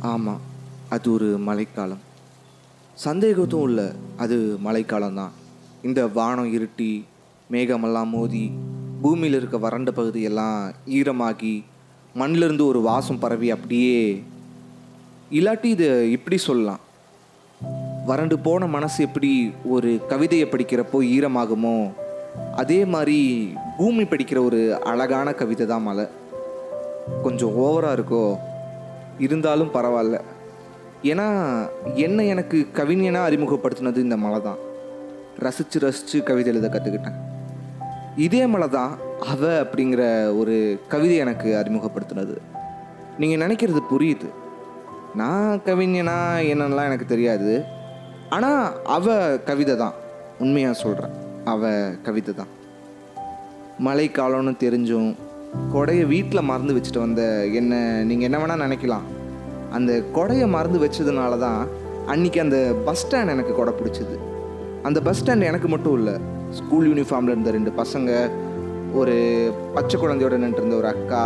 ஆமாம் அது ஒரு மழைக்காலம். சந்தேகத்தும் இல்லை அது மழைக்காலம்தான். இந்த வானம் இருட்டி மேகமெல்லாம் மோதி பூமியில் இருக்க வறண்ட பகுதியெல்லாம் ஈரமாகி மண்ணிலிருந்து ஒரு வாசம் பரவி அப்படியே இல்லாட்டி இது இப்படி சொல்லலாம். வறண்டு போன மனசு எப்படி ஒரு கவிதையை படிக்கிறப்போ ஈரமாகுமோ அதே மாதிரி பூமி படிக்கிற ஒரு அழகான கவிதை தான் மலை கொஞ்சம் ஓவராக இருக்கோ? இருந்தாலும் பரவாயில்ல. ஏன்னா என்னை எனக்கு கவிஞனாக அறிமுகப்படுத்தினது இந்த மலை தான். ரசித்து ரசித்து கவிதை எழுத கற்றுக்கிட்டேன் இதே மலை தான் அவ அப்படிங்கிற ஒரு கவிதை எனக்கு அறிமுகப்படுத்தினது. நீங்கள் நினைக்கிறது புரியுது. நான் கவிஞனா என்னன்னெலாம் எனக்கு தெரியாது. ஆனால் அவ கவிதை தான். உண்மையாக சொல்கிறேன் அவ கவிதை தான். மழைக்காலம்னு தெரிஞ்சும் கொடையை வீட்டில் மறந்து வச்சுட்டு வந்த என்ன நீங்கள் என்ன வேணால் நினைக்கலாம். அந்த கொடையை மறந்து வச்சதுனால தான் அன்றைக்கி அந்த பஸ் ஸ்டாண்ட் எனக்கு கொடை பிடிச்சிது. அந்த பஸ் ஸ்டாண்ட் எனக்கு மட்டும் இல்லை ஸ்கூல் யூனிஃபார்மில் இருந்த ரெண்டு பசங்க ஒரு பச்சை குழந்தையோட நின்றுருந்த ஒரு அக்கா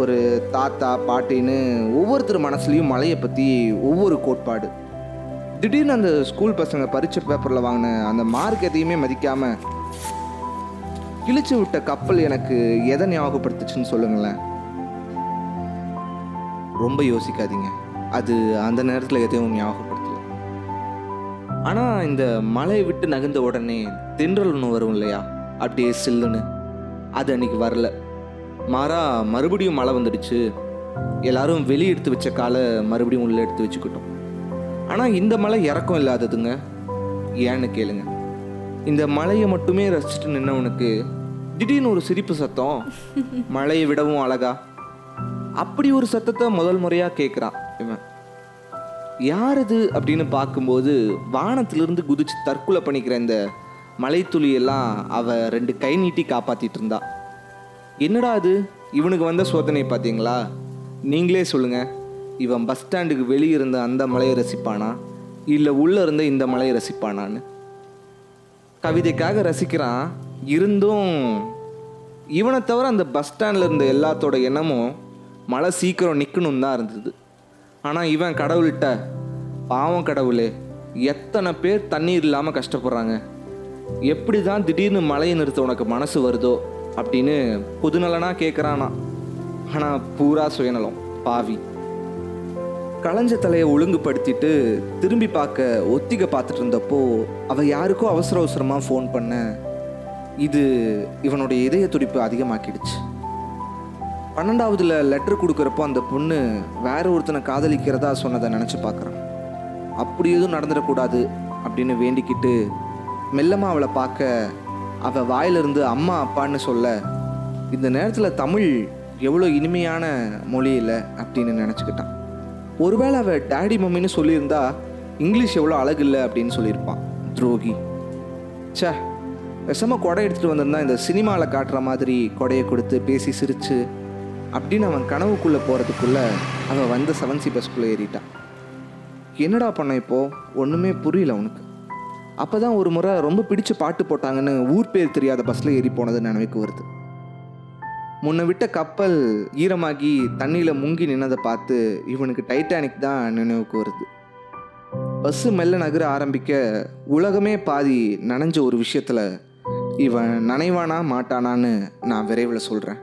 ஒரு தாத்தா பாட்டின்னு ஒவ்வொருத்தர் மனசுலேயும் மலையை பற்றி ஒவ்வொரு கோட்பாடு. திடீர்னு அந்த ஸ்கூல் பசங்க பரீட்சை பேப்பரில் வாங்கின அந்த மார்க் எதையுமே மதிக்காமல் கிழிச்சு விட்ட கப்பல் எனக்கு எதை ஞாபகப்படுத்துச்சுன்னு சொல்லுங்களேன். ரொம்ப யோசிக்காதீங்க. அது அந்த நேரத்தில் எதையும் ஞாபகப்படுத்தல. ஆனால் இந்த மலையை விட்டு நகர்ந்த உடனே தென்றல் ஒன்று வரும் இல்லையா? அப்படியே சில்லுன்னு. அது அன்னைக்கு வரல. மாறா மறுபடியும் மழை வந்துடுச்சு. எல்லாரும் வெளியே எடுத்து வச்ச காலை மறுபடியும் உள்ளே எடுத்து வச்சுக்கிட்டோம். ஆனால் இந்த மலை இறக்கம் இல்லாததுங்க. ஏன்னு கேளுங்க. இந்த மலையை மட்டுமே ரசிச்சுட்டு நின்னவனுக்கு திடீர்னு ஒரு சிரிப்பு சத்தம். மழையை விடவும் அழகா. அப்படி ஒரு சத்தத்தை முதல் முறையாக கேட்குறான் இவன். யார் இது அப்படின்னு பார்க்கும்போது வானத்திலிருந்து குதிச்சு தற்கொலை பண்ணிக்கிற இந்த மலைத்துளி எல்லாம் அவ ரெண்டு கை நீட்டி காப்பாத்திட்டு இருந்தா. என்னடா அது? இவனுக்கு வந்த சோதனை பார்த்தீங்களா நீங்களே சொல்லுங்க. இவன் பஸ் ஸ்டாண்டுக்கு வெளியே இருந்த அந்த மலையை ரசிப்பானா? இல்லை உள்ளே இருந்த இந்த மலையை ரசிப்பானான்னு. கவிதைக்காக ரசிக்கிறான். இருந்தும் இவனை தவிர அந்த பஸ் ஸ்டாண்டில் இருந்த எல்லாத்தோட எண்ணமும் மழை சீக்கிரம் நிற்கணும் தான் இருந்தது. ஆனால் இவன் கடவுள்கிட்ட பாவம் கடவுளே எத்தனை பேர் தண்ணீர் இல்லாமல் கஷ்டப்படுறாங்க? எப்படி தான் திடீர்னு மழையை நிறுத்த உனக்கு மனசு வருதோ? அப்படின்னு புதுநலனாக கேட்குறானா ஆனால் பூரா சுயநலம் பாவி. களைஞ்ச தலையை ஒழுங்குபடுத்திட்டு திரும்பி பார்க்க ஒத்திகை பார்த்துட்டு இருந்தப்போ அவள் யாருக்கோ அவசர அவசரமாக ஃபோன் பண்ண இது இவனுடைய இதய துடிப்பு அதிகமாக்கிடுச்சு. பன்னெண்டாவதுல லெட்டர் கொடுக்குறப்போ அந்த பொண்ணு வேற ஒருத்தனை காதலிக்கிறதா சொன்னதை நினச்சி பார்க்குறான். அப்படி எதுவும் நடந்துடக்கூடாது அப்படின்னு வேண்டிக்கிட்டு மெல்லமாக அவளை பார்க்க அவள் வாயிலிருந்து அம்மா அப்பான்னு சொல்ல இந்த நேரத்தில் தமிழ் எவ்வளோ இனிமையான மொழி இல்லை அப்படின்னு நினச்சிக்கிட்டான். ஒருவேளை அவள் டேடி மம்மின்னு சொல்லியிருந்தா இங்கிலீஷ் எவ்வளோ அழகு இல்லை அப்படின்னு சொல்லியிருப்பான். துரோகி. சே விஷமா கொடை எடுத்துகிட்டு வந்திருந்தா இந்த சினிமாவில் காட்டுற மாதிரி கொடையை கொடுத்து பேசி சிரித்து அப்படின்னு அவன் கனவுக்குள்ளே போகிறதுக்குள்ளே அவன் வந்த செவன் சி பஸ்க்குள்ளே ஏறிட்டான். என்னடா பண்ண இப்போது ஒன்றுமே புரியல அவனுக்கு. அப்போ தான் ஒரு முறை ரொம்ப பிடிச்ச பாட்டு போட்டாங்கன்னு ஊர் பேர் தெரியாத பஸ்ஸில் ஏறி போனது நினைவுக்கு வருது. முன்ன விட்ட கப்பல் ஈரமாகி தண்ணியில் முங்கி நின்னதை பார்த்து இவனுக்கு டைட்டானிக் தான் நினைவுக்கு வருது. பஸ்ஸு மெல்ல நகர ஆரம்பிக்க உலகமே பாதி நனைஞ்ச ஒரு விஷயத்தில் இவன் நனைவானா மாட்டானான்னு நான் விரைவில் சொல்கிறேன்